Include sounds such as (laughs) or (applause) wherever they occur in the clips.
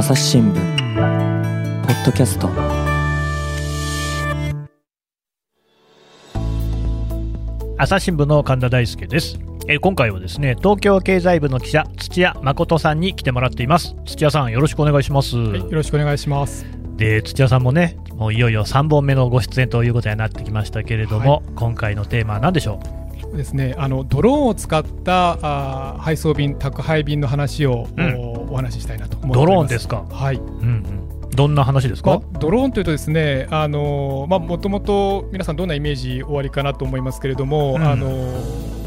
朝日新聞ポッドキャスト。朝日新聞の神田大輔です。えー今回はですね東京経済部の記者土屋誠さんに来てもらっています。土屋さんよろしくお願いします、はい、よろしくお願いします。で土屋さんもねもういよいよ3本目のご出演ということになってきましたけれども、は今回のテーマは何でしょですね、あのドローンを使ったあー配送便、宅配便の話を、うん。おお話ししたいなと思うドっております。ローンですか？はい。うんうん。どんな話ですまあか、ドローンというとですね、あのまあもともと皆さんどんなイメージおありかなと思いますけれども、うん。あの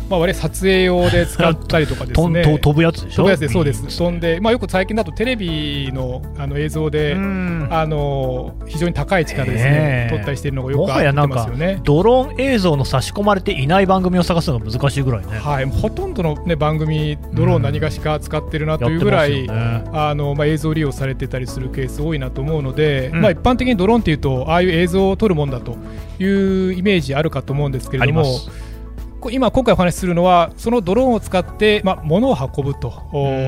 まあ我々撮影用で使ったりとかですね。(laughs) と飛ぶやつでしょ？飛ぶやつでそうです、飛んで、まあ、よく最近だとテレビのあの映像で、うん。あの非常に高い力ですね。撮ったりしているのがよくもはやあっなんかてますよね。ドローン映像の差し込まれていない番組を探すのが難しいぐらいね、はい、ほとんどの、ね、番組、ドローン何がしか使ってるなというぐらい、やってますよね。あのまあ、映像利用されてたりするケース多いなと思うので、うん。まあ、一般的にドローンっていうと、ああいう映像を撮るもんだというイメージあるかと思うんですけれども今、今回お話しするのは、そのドローンを使って、まあ、物を運ぶと、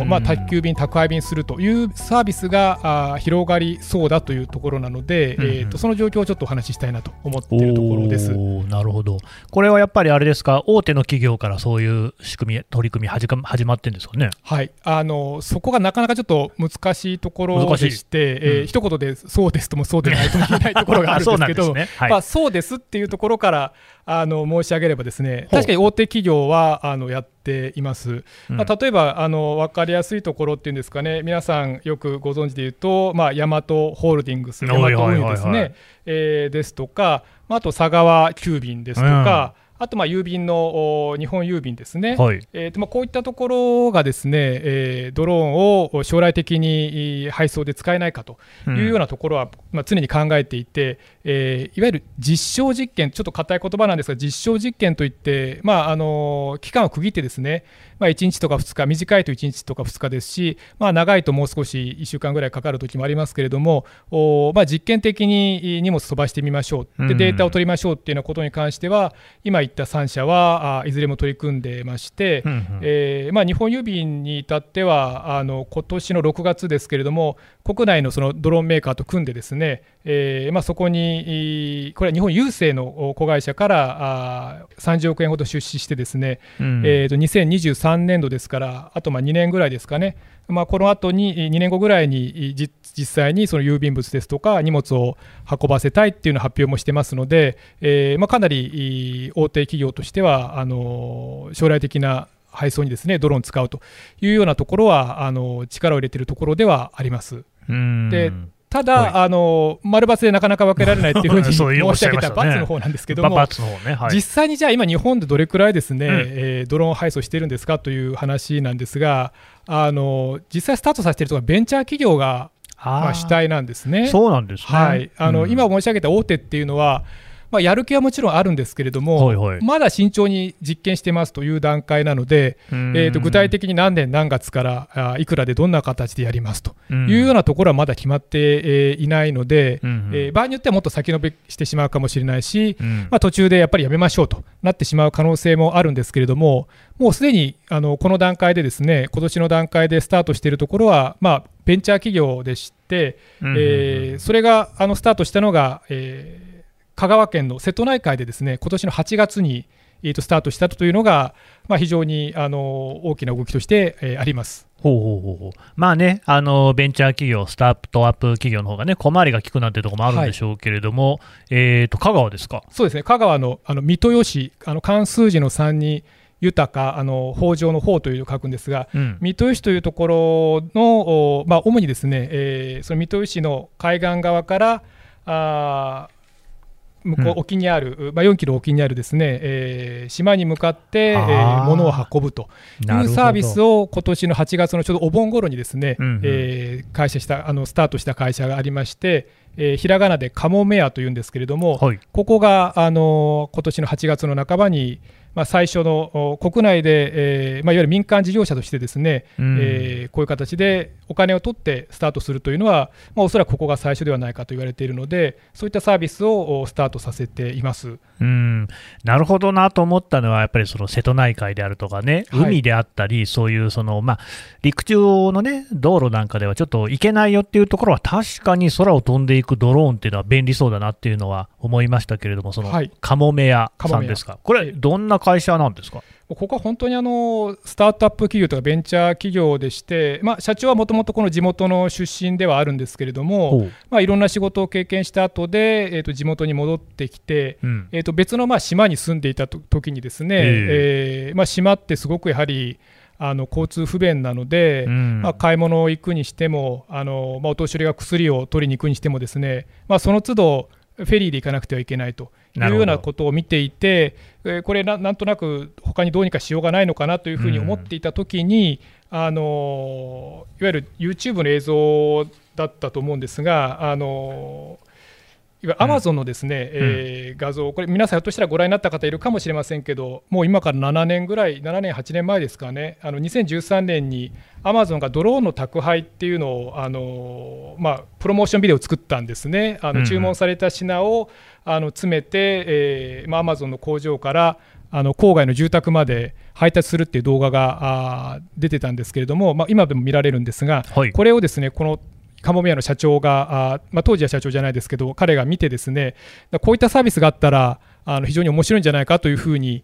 まあ、宅急便、宅配便するというサービスが広がりそうだというところなので、うんえー、とその状況をちょっとお話ししたいなと思っているところです。なるほど、これはやっぱりあれですか、大手の企業からそういう仕組み、取り組み始か始まってるんですかね？はい、あのそこがなかなかちょっと難しいところでして、えーうん。一言でそうですともそうでないとも言えないところがあるんですけど、(laughs) そうなんですね。はい。まあ、そうですっていうところからあの申し上げれば、ですねほう確かに大手企業はあのやっています。うん。まあ、例えばあの分かりやすいところっていうんですかね、皆さんよくご存知で言うと、まあ、ヤマトホールディングス、ヤマト運輸ですね、えーですとか、まあ、あと佐川急便ですとか、あとまあ郵便のお日本郵便ですね。はいえーとまあ、こういったところがですね、えードローンを将来的にえー配送で使えないかというようなところは、まあ、常に考えていて、えーいわゆる実証実験、ちょっと硬い言葉なんですが、実証実験といって、まああの期間を区切ってですね、まあ、1日とか2日、短いと1日とか2日ですし、まあ、長いともう少し1週間ぐらいかかる時もありますけれども、おまあ、実験的に荷物飛ばしてみましょう、うん。でデータを取りましょうっていうようなことに関しては、今言った3社はあいずれも取り組んでまして、うんうん。えーまあ、日本郵便に至っては、あの今年の6月ですけれども、国内のそのドローンメーカーと組んで、ですね、えーまあ、そこに、これは日本郵政の子会社からあー30億円ほど出資して、ですね、うん。えー、と2023年度ですから、あとまあ2年ぐらいですかね、まあ、この後に2年後ぐらいにじ実際にその郵便物ですとか荷物を運ばせたいっていうのを発表もしてますので、えーまあ、かなりい大手企業としてはあの将来的な配送にですねドローンを使うというようなところはあの力を入れているところではあります。うんでたはい。だ、あの丸×でなかなか分けられないっていうふうに申し上げたしゃいましたね×の方なんですけども、ね、はい、実際にじゃあ今、日本でどれくらいですね、うん。えードローン配送してるんですかという話なんですが、あの実際スタートさせているところはベンチャー企業がまあ主体なんですね。そうなんですね。はい、あのうん。今申し上げた大手っていうのは、まあ、やる気はもちろんあるんですけれども、はいはいまだ慎重に実験してますという段階なので、うん。えー、と具体的に何年何月からあいくらでどんな形でやりますとうん。いうようなところはまだ決まって、えーいないので、うんうん。えー場合によってはもっと先延べしてしまうかもしれないし、うん。まあ、途中でやっぱりやめましょうとなってしまう可能性もあるんですけれども、もうすでにあのこの段階で、ですね今年の段階でスタートしているところは、まあ、ベンチャー企業でして、うんうんうんえーそれがあのスタートしたのが、えー香川県の瀬戸内海で、ですね今年の8月に、えーとスタートしたというのが、まあ、非常にあの大きな動きとして、えーあります。ほうほうほうほうまあね、あのベンチャー企業、スタートアップ企業の方がね、小回りが利くなんてところもあるんでしょうけれども、えーと香川ですか？そうですね香川のあの三豊市、あの漢数字の3に豊か、あの北条の方という書くんですが、うん三豊市というところの、おまあ、主にですね、えーその三豊市の海岸側から、あー向こううん。沖にある、まあ、4キロ沖にあるですね、えー島に向かって、えあー。ー物を運ぶというサービスを今年の8月のちょうどお盆頃にですね、うんうん。えー開始したあのスタートした会社がありまして、えーひらがなでカモメアというんですけれども、はい。ここがあの今年の8月の半ばに、まあ、最初の国内で、えーまあ、いわゆる民間事業者としてですね、うん、えー、こういう形でお金を取ってスタートするというのは、まあ、おそらくここが最初ではないかと言われているので、そういったサービスをスタートさせています。うん。なるほどなと思ったのは、やっぱりその瀬戸内海であるとかね、海であったり、はい、そういうその、まあ、陸地上の、ね、道路なんかではちょっと行けないよっていうところは、確かに空を飛んでいくドローンっていうのは便利そうだなっていうのは思いましたけれども、その、カモメ屋さんですか、これ、どんな会社なんですか？ここは本当にあのスタートアップ企業とかベンチャー企業でして、まあ、社長はもともとこの地元の出身ではあるんですけれども、まあ、いろんな仕事を経験した後で、えー、と地元に戻ってきて、うん、えー、と別のまあ島に住んでいた時にですね、えー、えー、まあ、島ってすごくやはりあの交通不便なので、うん、まあ、買い物行くにしてもあの、まあ、お年寄りが薬を取りに行くにしてもですね、まあ、その都度フェリーで行かなくてはいけないというようなことを見ていて、えこれな、なんとなく他にどうにかしようがないのかなというふうに思っていたときに、うん、あのいわゆる YouTube の映像だったと思うんですが、あのいわアマゾンのですね、うん、えー、画像、これ、皆さん、ひょっとしたらご覧になった方いるかもしれませんけど、もう今から7年ぐらい、7年、8年前ですかね、あの2013年にアマゾンがドローンの宅配っていうのを、あのまあ、プロモーションビデオを作ったんですね、あの注文された品を、あの詰めて、えーまあ、アマゾンの工場からあの郊外の住宅まで配達するっていう動画があ出てたんですけれども、まあ、今でも見られるんですが、はい、これをですねこのカモメ屋の社長があ、まあ、当時は社長じゃないですけど彼が見てですねこういったサービスがあったらあの非常に面白いんじゃないかというふうに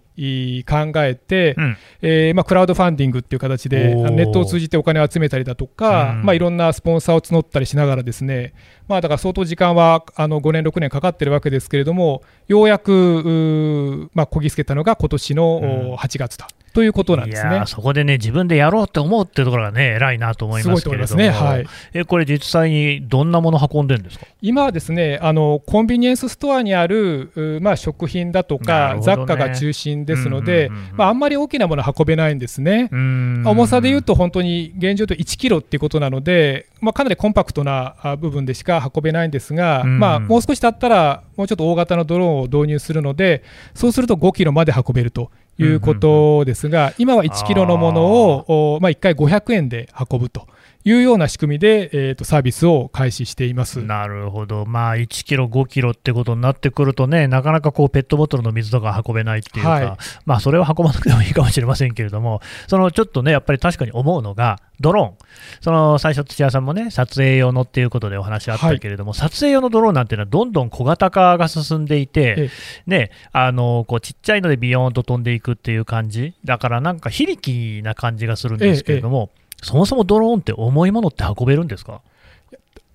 考えて、うん、えー、まあ、クラウドファンディングっていう形でネットを通じてお金を集めたりだとか、うん、まあ、いろんなスポンサーを募ったりしながらですね、まあ、だから相当時間はあの5年、6年かかってるわけですけれどもようやくまあ、こぎつけたのが今年の8月と。ということなんですね。そこでね、自分でやろうって思うっていうところがね、偉いなと思いますけれども、ね。はい、えこれ、実際にどんなもの運んでるんですか？今はですねあの、コンビニエンスストアにある、まあ、食品だとか、ね、雑貨が中心ですので、まあ、あんまり大きなもの運べないんですね。重さでいうと、本当に現状と1キロっていうことなので、まあ、かなりコンパクトな部分でしか運べないんですが、まあ、もう少し経ったら、もうちょっと大型のドローンを導入するので、そうすると5キロまで運べると。いうことですが、今は1キロのものを、まあ、1回500円で運ぶと。いうような仕組みで、えーと、サービスを開始しています。なるほど、まあ、1キロ、5キロってことになってくるとね、なかなかこうペットボトルの水とか運べないっていうか、はい、まあ、それを運ばなくてもいいかもしれませんけれども、そのちょっとね、やっぱり確かに思うのが、ドローン、その最初、土屋さんもね、撮影用のっていうことでお話あったけれども、はい、撮影用のドローンなんていうのは、どんどん小型化が進んでいて、ね、あのこうちっちゃいのでビヨーンと飛んでいくっていう感じ、だからなんか非力な感じがするんですけれども、ええそもそもドローンって重いものって運べるんですか？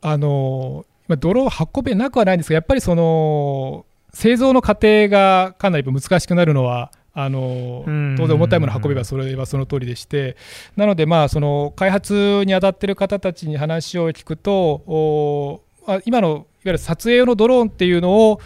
あのドローン運べなくはないんですが、やっぱりその製造の過程がかなり難しくなるのは、あの当然重たいものを運べばそれはその通りでして、なので、まあ、その開発に当たっている方たちに話を聞くと、今のいわゆる撮影用のドローンっていうのを、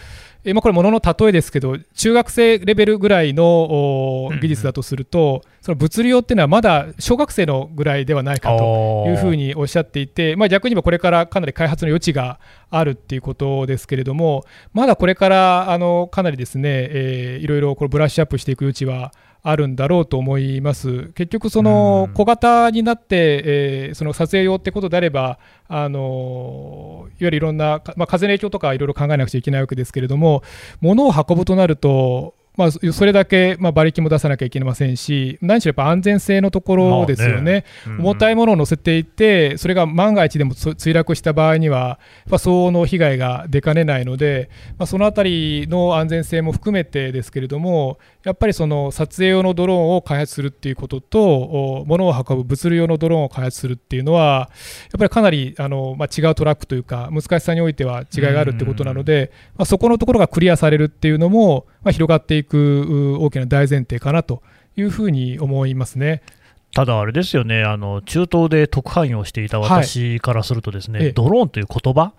えまあ、これ、ものの例えですけど、中学生レベルぐらいの技術だとすると、その物流っていうのはまだ小学生のぐらいではないかというふうにおっしゃっていて、まあ、逆に言えばこれからかなり開発の余地があるっていうことですけれども、まだこれからあのかなりですね、えー、いろいろこれブラッシュアップしていく余地はあるんだろうと思います。結局、その小型になって、えー、その撮影用ってことであれば、あのいわゆるいろんな、まあ、風の影響とかいろいろ考えなくちゃいけないわけですけれども、物を運ぶとなると、まあ、それだけ、まあ、馬力も出さなきゃいけませんし、何しろやっぱ安全性のところですよね、ねうんうん、重たいものを乗せていて、それが万が一でも墜落した場合には、や相応の被害が出かねないので、まあ、そのあたりの安全性も含めてですけれども、やっぱりその撮影用のドローンを開発するっていうことと、物を運ぶ物流用のドローンを開発するっていうのは、やっぱりかなりあの、まあ、違うトラックというか、難しさにおいては違いがあるってことなので、まあ、そこのところがクリアされるっていうのも、まあ、広がっていく大きな大前提かなというふうに思いますね。ただ、あれですよねあの、中東で特派員をしていた私からすると、ですね、はい、ドローンという言葉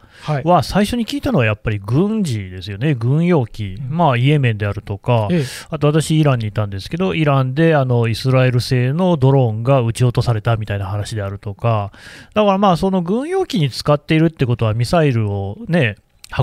は最初に聞いたのはやっぱり軍事ですよね、軍用機、うん、まあ、イエメンであるとか、あと私、イランにいたんですけど、イランであのイスラエル製のドローンが撃ち落とされたみたいな話であるとか、だからまあ、その軍用機に使っているってことは、ミサイルをね、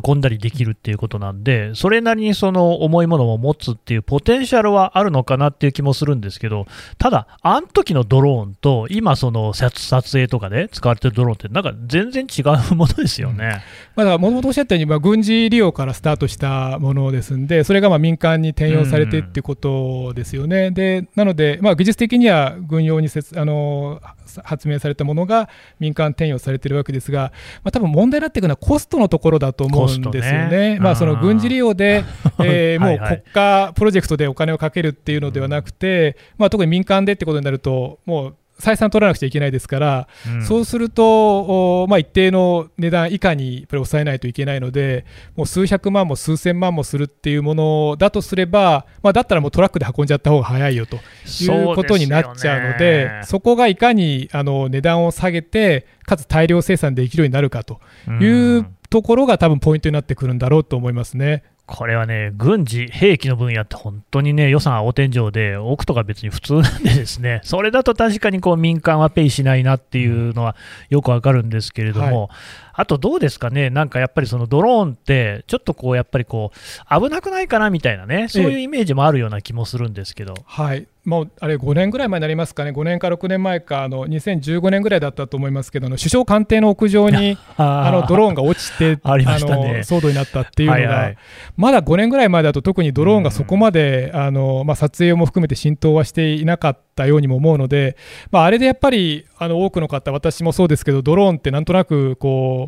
運んだりできるっていうことなんで、それなりにその重いものを持つっていうポテンシャルはあるのかなっていう気もするんですけど、ただ、あの時のドローンと、今、その撮影とかで使われてるドローンって、なんか全然違うものですよね。うん、まあ、もともとおっしゃったように、まあ、軍事利用からスタートしたものですんで、それがまあ民間に転用されてってことですよね。うん、でなので、まあ、技術的には軍用にせあの発明されたものが民間転用されてるわけですが、まあ多分問題になっていくのはコストのところだと思うんですよね。ね。まあ、その軍事利用で、(laughs) えー、もう国家プロジェクトでお金をかけるっていうのではなくて、まあ、特に民間でってことになると、もう採算取らなくちゃいけないですから、うん、そうすると、まあ、一定の値段以下にやっぱり抑えないといけないので、もう数百万も数千万もするっていうものだとすれば、まあ、だったらもうトラックで運んじゃった方が早いよということになっちゃうので、そ、ね、こがいかにあの値段を下げて、かつ大量生産できるようになるかというところが、多分ポイントになってくるんだろうと思いますね。これはね、軍事、兵器の分野って本当にね、予算青天井で、置くとか別に普通なんでですね、(laughs) それだと確かにこう民間はペイしないなっていうのはよくわかるんですけれども、はいあとどうですかね、なんかやっぱりそのドローンって、ちょっとこうやっぱりこう危なくないかなみたいなね、そういうイメージもあるような気もするんですけど。はい。もうあれ5年ぐらい前になりますかね、5年か6年前か、あの2015年ぐらいだったと思いますけど、首相官邸の屋上に (laughs) あのドローンが落ちて (laughs) あ、ね、の騒動になったっていうのが、はいはい、まだ5年ぐらい前だと、特にドローンがそこまで、あのまあ、撮影も含めて浸透はしていなかったようにも思うので、まあ、あれでやっぱりあの多くの方、私もそうですけど、ドローンってなんとなくこう、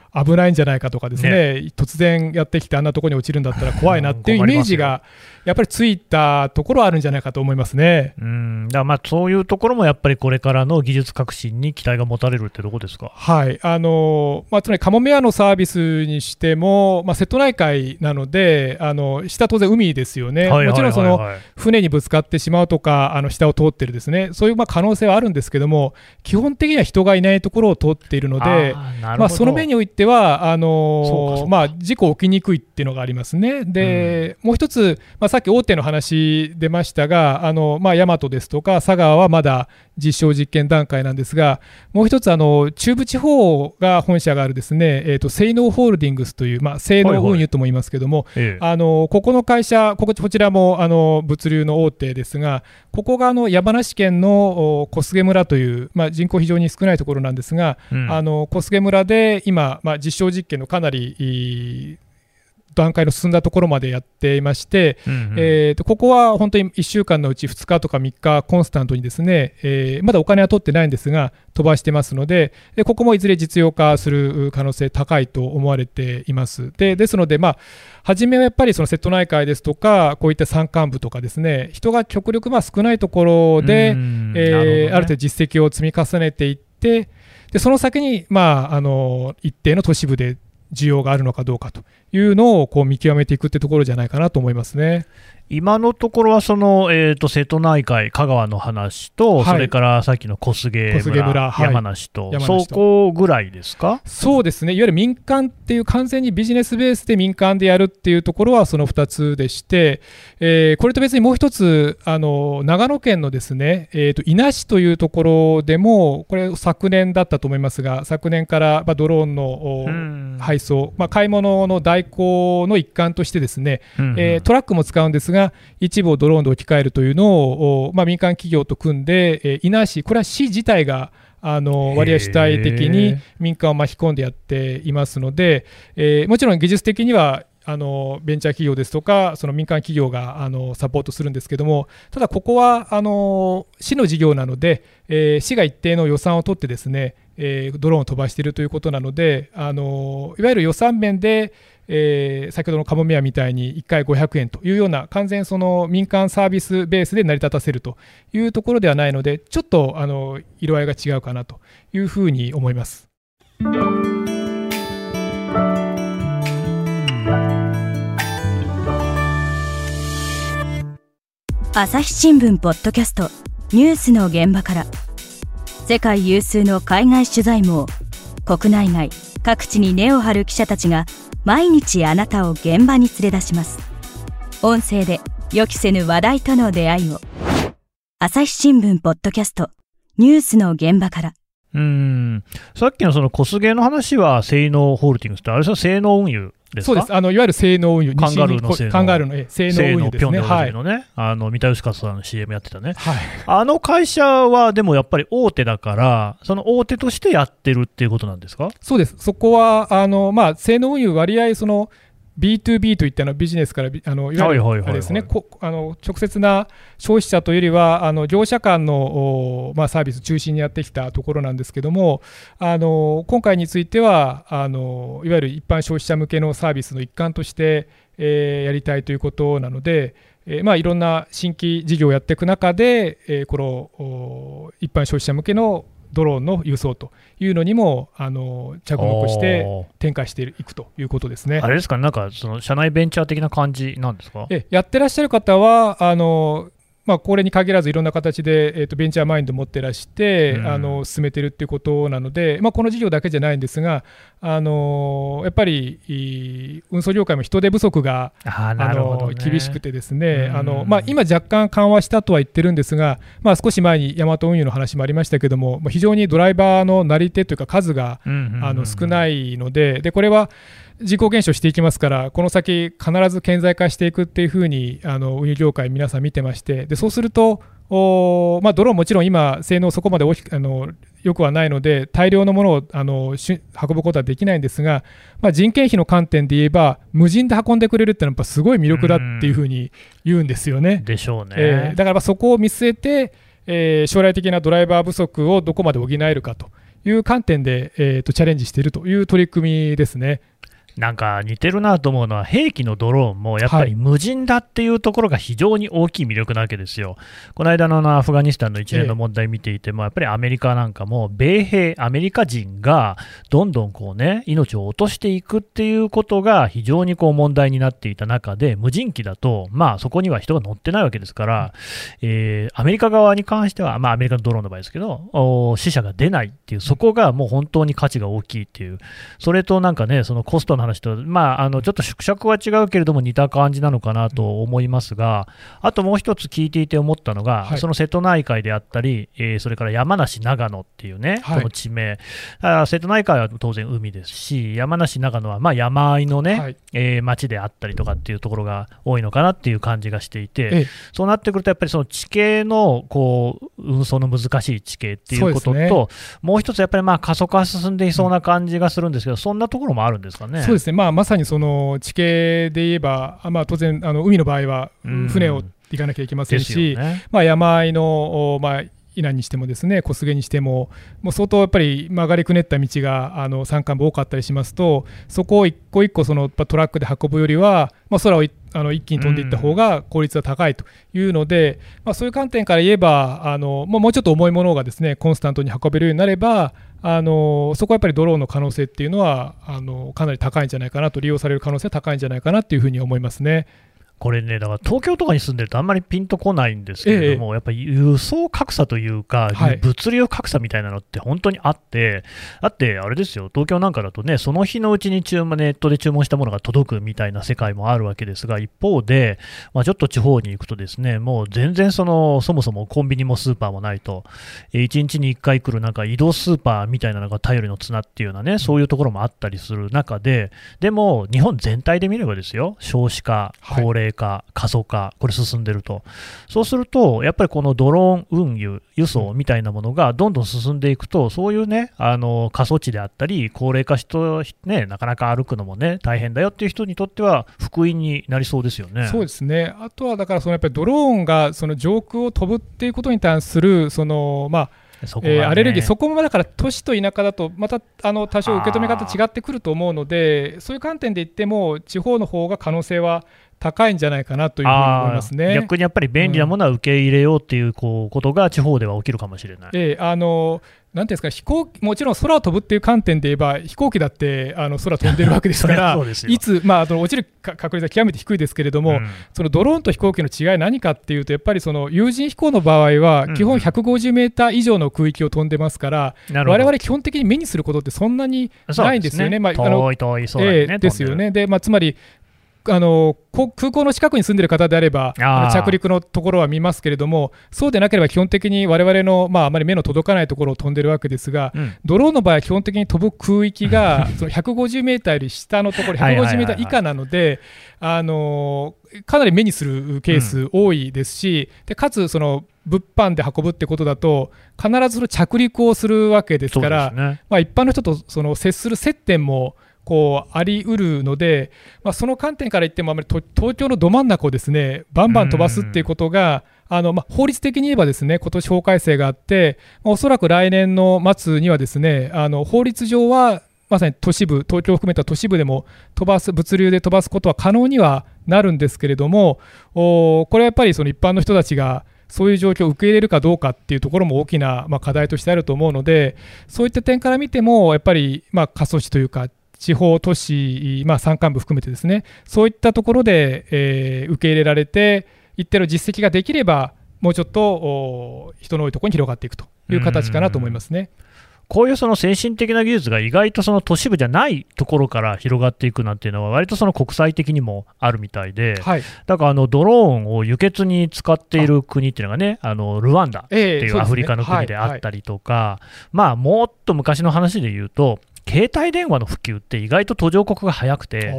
危ないんじゃないかとかですね、ね、突然やってきてあんなところに落ちるんだったら怖いなっていうイメージがやっぱりついたところはあるんじゃないかと思いますね。うん。だまあそういうところもやっぱりこれからの技術革新に期待が持たれるってとこですか？はい。あのまあ、つまりカモメアのサービスにしても、まあ、瀬戸内海なので、あの下、当然海ですよね、もちろんその船にぶつかってしまうとか、あの下を通ってるですね、そういうまあ可能性はあるんですけども、基本的には人がいないところを通っているので、まあ、その面においては、あのまあ、事故起きにくいっていうのがありますね。で、うん、もう一つ、まあ、さっき大手の話出ましたが、あのまあ、大和ですとか佐川はまだ実証実験段階なんですが、もう一つあの、中部地方が本社があるですね、えーと、性能ホールディングスという、まあ、性能運輸とも言いますけども、はいはい、あのここの会社、こここちらもあの物流の大手ですが、ここがあの山梨県の小菅村という、まあ、人口非常に少ないところなんですが、うん、あの小菅村で今、まあ、実証実験のかなり段階の進んだところまでやっていまして、うんうん、えーと、ここは本当に1週間のうち2日とか3日コンスタントにですね、えー、まだお金は取ってないんですが飛ばしてますのででここもいずれ実用化する可能性高いと思われています。でですので、まあ、初めはやっぱりその瀬戸内海ですとかこういった山間部とかですね人が極力まあ少ないところで、えーね、ある程度実績を積み重ねていってでその先に、まあ、あの一定の都市部で需要があるのかどうかというのをこう見極めていくってところじゃないかなと思いますね。今のところはその、えーと、瀬戸内海、香川の話と、はい、それからさっきの小菅村、村はい、山梨と、そこぐらいですか？そうですね、いわゆる民間っていう、完全にビジネスベースで民間でやるっていうところはその2つでして、えー、これと別にもう一つ、あの長野県のですね、えーと、伊那市というところでも、これ、昨年だったと思いますが、昨年から、まあ、ドローンの配送、まあ、買い物の代行の一環としてですね、うんうん、えー、トラックも使うんですが、が一部をドローンで置き換えるというのを、まあ、民間企業と組んで、えー、伊那市、これは市自体があの割合主体的に民間を巻き込んでやっていますので、えー、もちろん技術的にはあのベンチャー企業ですとか、その民間企業があのサポートするんですけども、ただここはあの市の事業なので、えー、市が一定の予算を取ってですね、えー、ドローンを飛ばしているということなので、あのいわゆる予算面で、えー、先ほどのカモメアみたいに1回500円というような完全その民間サービスベースで成り立たせるというところではないのでちょっとあの色合いが違うかなというふうに思います。朝日新聞ポッドキャストニュースの現場から世界有数の海外取材網国内外各地に根を張る記者たちが毎日あなたを現場に連れ出します。音声で予期せぬ話題との出会いを。朝日新聞ポッドキャストニュースの現場から。うん。さっきのその小菅の話は性能ホールディングスってあれさ性能運輸。ですそうです。あのいわゆる性能運輸、カンガルーの性能。カンガルーのえ性能運輸ですね。はい。のね、あの三田佳和さんの CM やってたね、はい、あの会社はでもやっぱり大手だから、その大手としてやってるっていうことなんですか？そうです、そこはあの、まあ、性能運輸、割合その B2B といったのビジネスからビあのいわゆるあれですね、こあの直接な消費者というよりは、あの業者間の、おまあ、サービス中心にやってきたところなんですけども、あの今回についてはあの、いわゆる一般消費者向けのサービスの一環として、えーやりたいということなので、えーまあ、いろんな新規事業をやっていく中で、えーこのお一般消費者向けのドローンの輸送というのにもあの着目して展開していくということですねあ。れですかね、なんかその社内ベンチャー的な感じなんですか？えやってらっしゃる方はあの、まあ、これに限らずいろんな形で、えー、とベンチャーマインドを持ってらして、うん。あの進めてるっていうことなので、まあ、この事業だけじゃないんですが、あのやっぱりい運送業界も人手不足があーあなるほど、のね、厳しくてですね、うん。あのまあ、今、若干緩和したとは言ってるんですが、まあ、少し前にヤマト運輸の話もありましたけども、まあ非常にドライバーのなり手というか数があの少いないので、でこれは人口減少していきますから、この先、必ず顕在化していくっていうふうにあの運輸業界、皆さん見てまして、でそうすると、おまあ、ドローンもちろん今、性能そこまで大きくあのよくはないので、大量のものをあのし運ぶことはできないんですが、まあ、人件費の観点で言えば、無人で運んでくれるってのはやっぱすごい魅力だっていうふうに言うんですよね。でしょうね。えーだからまあそこを見据えて、えー将来的なドライバー不足をどこまで補えるかという観点で、えーとチャレンジしているという取り組みですね。なんか似てるなと思うのは、兵器のドローンもやっぱり無人だっていうところが非常に大きい魅力なわけですよ。この間のアフガニスタンの一連の問題見ていても、やっぱりアメリカなんかも、米兵、アメリカ人がどんどんこうね、命を落としていくっていうことが非常にこう問題になっていた中で、無人機だと、まあそこには人が乗ってないわけですから、えーアメリカ側に関しては、まあアメリカのドローンの場合ですけど、お死者が出ないっていう、そこがもう本当に価値が大きいっていう。それとなんかね、そのコストの話と、まあ、あのちょっと縮尺は違うけれども、似た感じなのかなと思いますが、あともう一つ聞いていて思ったのが、はい。その瀬戸内海であったり、えーそれから山梨、長野っていうね、はい。この地名、瀬戸内海は当然海ですし、山梨、長野はまあ山あいのね、はい。えー町であったりとかっていうところが多いのかなっていう感じがしていて、ええ。そうなってくると、やっぱりその地形のこう運送の難しい地形っていうことと、そうね。もう一つやっぱりまあ過疎化が進んでいそうな感じがするんですけど、そんなところもあるんですかね。そうですね、まあ、まさにその地形で言えば、あまあ、当然、あの海の場合はうん。船を行かなきゃいけませんし、よね。まあ、山あいの、おまあ、伊那にしてもですね小菅にしてももう相当やっぱり曲がりくねった道があの山間部多かったりしますとそこを一個一個そのトラックで運ぶよりは、まあ、空をいあの一気に飛んでいった方が効率は高いというので、まあ、そういう観点から言えばあのもうちょっと重いものがですねコンスタントに運べるようになればあのそこはやっぱりドローンの可能性っていうのはあのかなり高いんじゃないかなと利用される可能性は高いんじゃないかなっていうふうに思いますね。これね、だから東京とかに住んでるとあんまりピンとこないんですけれども、やっぱり輸送格差というか、はい。物流格差みたいなのって本当にあって、だってあれですよ、東京なんかだとね、その日のうちに注文ネットで注文したものが届くみたいな世界もあるわけですが、一方で、まあ、ちょっと地方に行くとですね、もう全然その、そもそもコンビニもスーパーもないと、えー1日に1回来るなんか移動スーパーみたいなのが頼りの綱っていうようなね、そういうところもあったりする中で、でも日本全体で見ればですよ、少子化、はい高齢化、過疎化、これ進んでると。そうすると、やっぱりこのドローン運輸、輸送みたいなものがどんどん進んでいくと、そういうね、あの過疎地であったり、高齢化して、ね、なかなか歩くのもね、大変だよっていう人にとっては、福音になりそうですよね。そうですね、あとはだからそのやっぱりドローンがその上空を飛ぶっていうことに対するその、まあそこがねえーアレルギー、そこもだから都市と田舎だと、またあの多少受け止め方違ってくると思うので、そういう観点で言っても、地方の方が可能性は高いんじゃないかなというふうに思いますね。逆にやっぱり便利なものは受け入れようっていうこうことが地方では起きるかもしれない。ええあのなんていうんですか飛行機もちろん空を飛ぶっていう観点で言えば飛行機だってあの空飛んでるわけですから (laughs) いつ、まあ、あの落ちるか確率は極めて低いですけれども、うんそのドローンと飛行機の違い何かっていうとやっぱりその有人飛行の場合はうん基本150メーター以上の空域を飛んでますから、なるほど我々基本的に目にすることってそんなにないんですよね。まああの遠い遠い、そうだよね。ええですよね。で、まあ、つまりあの空港の近くに住んでる方であれば着陸のところは見ますけれどもそうでなければ基本的に我々の、まあ、あまり目の届かないところを飛んでるわけですが、うん、ドローンの場合は基本的に飛ぶ空域が (laughs) その150メーターより下のところ150メーター以下なのであのかなり目にするケース多いですし、うん、でかつその物販で運ぶってことだと必ず着陸をするわけですから、ね、まあ、一般の人とその接する接点もこうありうるので、まあ、その観点から言ってもあまり東京のど真ん中をですねバンバン飛ばすっていうことが、あのまあ、法律的に言えばですね今年法改正があって、まあ、おそらく来年の末にはですねあの法律上はまさに都市部、東京を含めた都市部でも飛ばす物流で飛ばすことは可能にはなるんですけれども、これはやっぱりその一般の人たちがそういう状況を受け入れるかどうかっていうところも大きな、まあ、課題としてあると思うので、そういった点から見ても、やっぱり、まあ、過疎地というか、地方都市、まあ、山間部含めてですね、そういったところで、えー、受け入れられて、一定の実績ができれば、もうちょっと人の多いところに広がっていくという形かなと思いますね。こういうその先進的な技術が意外とその都市部じゃないところから広がっていくなんていうのは、割とその国際的にもあるみたいで、はい、だからあのドローンを輸血に使っている国っていうのがね、あのルワンダっていうアフリカの国であったりとか、まあ、もっと昔の話で言うと、携帯電話の普及って意外と途上国が早くて、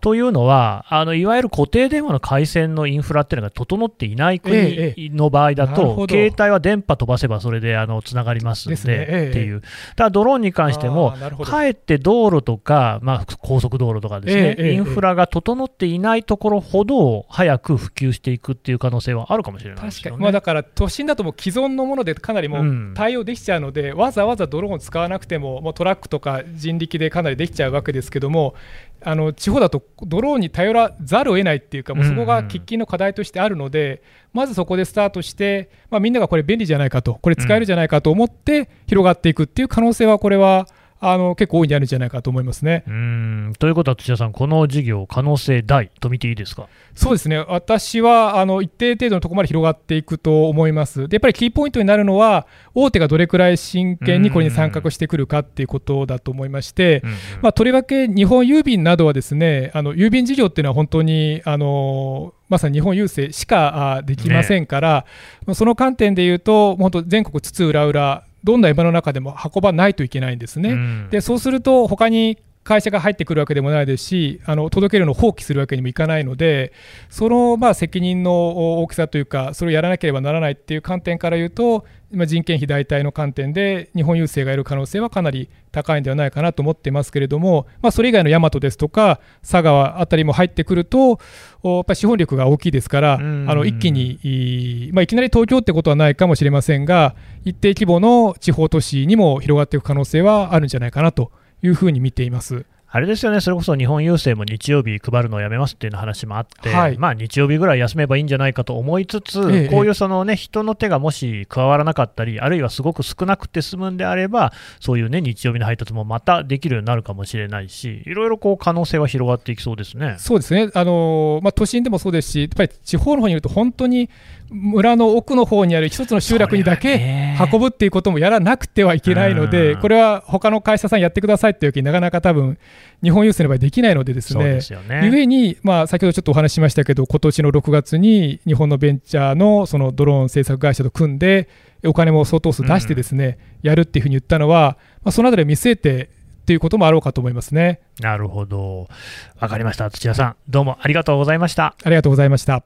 というのはあの、いわゆる固定電話の回線のインフラっていうのが整っていない国の場合だと、ええ、携帯は電波飛ばせばそれであのつながりますので、ね、っていう、ただドローンに関しても、かえって道路とか、まあ、高速道路とかですね、え、インフラが整っていないところほど早く普及していくっていう可能性はあるかもしれないですよ、ね、まあ、だから都心だとも既存のものでかなりもう対応できちゃうので、うん、わざわざドローンを使わなくても、もうトラックとか人力でかなりできちゃうわけですけども、あの地方だとドローンに頼らざるを得ないっていうか、もうそこが喫緊の課題としてあるので、まずそこでスタートして、まあ、みんながこれ便利じゃないかと、これ使えるじゃないかと思って広がっていくっていう可能性は、これはあの結構多いんじゃないんじゃないかと思いますね。うん。ということは、土屋さん、この事業、可能性大と見ていいですか？そうですね、私はあの一定程度のところまで広がっていくと思います。でやっぱりキーポイントになるのは、大手がどれくらい真剣にこれに参画してくるかっていうことだと思いまして、まあ、とりわけ日本郵便などは、ですねあの郵便事業っていうのは本当にあのまさに日本郵政しかできませんから、ね、その観点でいうと、本当、全国津々浦々、どんな山の中でも運ばないといけないんですね。うん、でそうすると他に会社が入ってくるわけでもないですし、あの届けるのを放棄するわけにもいかないので、そのまあ責任の大きさというか、それをやらなければならないっていう観点から言うと、今、人件費代替の観点で、日本郵政がいる可能性はかなり高いんではないかなと思ってますけれども、まあ、それ以外の大和ですとか、佐川あたりも入ってくると、やっぱり資本力が大きいですから、あの一気に、まあ、いきなり東京ってことはないかもしれませんが、一定規模の地方都市にも広がっていく可能性はあるんじゃないかなというふうに見ています。あれですよね、それこそ日本郵政も日曜日配るのをやめますっていう話もあって、はい、まあ、日曜日ぐらい休めばいいんじゃないかと思いつつ、ええ、こういうその、ね、人の手がもし加わらなかったり、あるいはすごく少なくて済むんであれば、そういう、ね、日曜日の配達もまたできるようになるかもしれないし、いろいろこう可能性は広がっていきそうですね。そうですね、あのまあ、都心でもそうですし、やっぱり地方の方にいると、本当に村の奥の方にある一つの集落にだけ運ぶっていうこともやらなくてはいけないので、これは他の会社さんやってくださいっていうわけになかなか多分日本郵政の場合できないのでですね、ゆえに、まあ、先ほどちょっとお話ししましたけど、今年の6月に日本のベンチャーのそのドローン製作会社と組んで、お金も相当数出してですね、うん、やるっていうふうに言ったのは、まあ、そのあたり見据えてっていうこともあろうかと思いますね。なるほど。わかりました。土屋さん、どうもありがとうございました。ありがとうございました。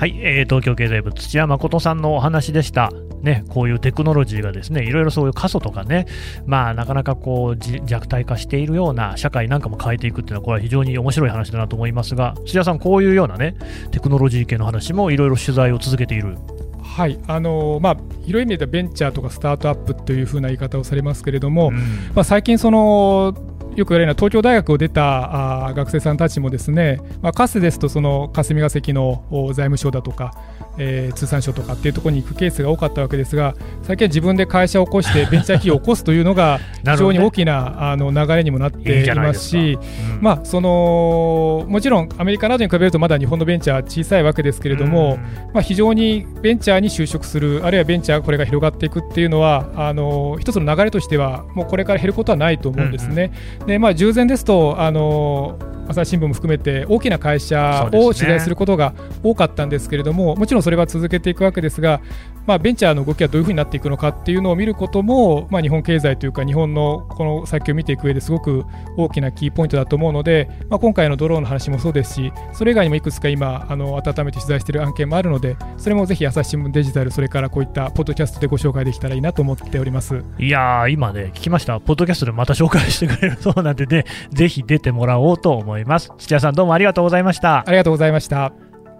はい、えー、東京経済部土屋誠さんのお話でした。ね、こういうテクノロジーがですね、いろいろそういう過疎とかね、まあなかなかこう弱体化しているような社会なんかも変えていくっていうのは、これは非常に面白い話だなと思いますが、土屋さん、こういうようなね、テクノロジー系の話もいろいろ取材を続けている。はいあのまあ、広い意味でベンチャーとかスタートアップというふうな言い方をされますけれども、うん、まあ、最近その、よく言われるのは東京大学を出たあ学生さんたちもですね、まあ、かつてですとその霞が関の財務省だとか、えー、通産省とかっていうところに行くケースが多かったわけですが最近は自分で会社を起こして (laughs) ベンチャー企業を起こすというのが (laughs) 非常に大きなあの流れにもなっていますしまあそのもちろんアメリカなどに比べるとまだ日本のベンチャー小さいわけですけれども、まあ、非常にベンチャーに就職するあるいはベンチャーこれが広がっていくっていうのはあの一つの流れとしてはもうこれから減ることはないと思うんですね。うんうん、でまあ、従前ですとあの朝日新聞も含めて大きな会社を取材することが多かったんですけれども、ね、もちろんそれは続けていくわけですが、まあ、ベンチャーの動きはどういうふうになっていくのかっていうのを見ることも、まあ、日本経済というか日本のこの先を見ていく上ですごく大きなキーポイントだと思うので、まあ、今回のドローンの話もそうですしそれ以外にもいくつか今あの温めて取材している案件もあるのでそれもぜひ朝日新聞デジタルそれからこういったポッドキャストでご紹介できたらいいなと思っております。いや今ね聞きました。ポッドキャストでまた紹介してくれる。(laughs) そうなんでねぜひ出てもらおうと思います。土屋さんどうもありがとうございました。ありがとうございました